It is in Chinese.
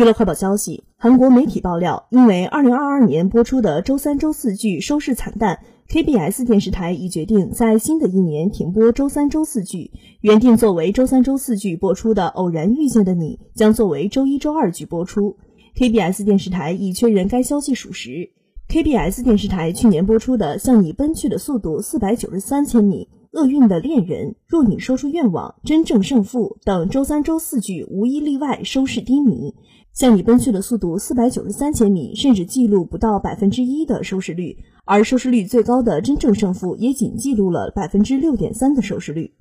娱乐快报消息，韩国媒体爆料，因为2022年播出的周三、周四剧收视惨淡，KBS 电视台已决定在新的一年停播周三、周四剧。原定作为周三、周四剧播出的《偶然遇见的你》将作为周一周二剧播出。KBS 电视台已确认该消息属实。KBS 电视台去年播出的《向你奔去的速度四百九十三千米》。厄运的恋人，若你说出愿望，真正胜负等周三、周四剧无一例外收视低迷。向你奔去的速度四百九十三千米，甚至记录不到百分之一的收视率，而收视率最高的真正胜负也仅记录了百分之六点三的收视率。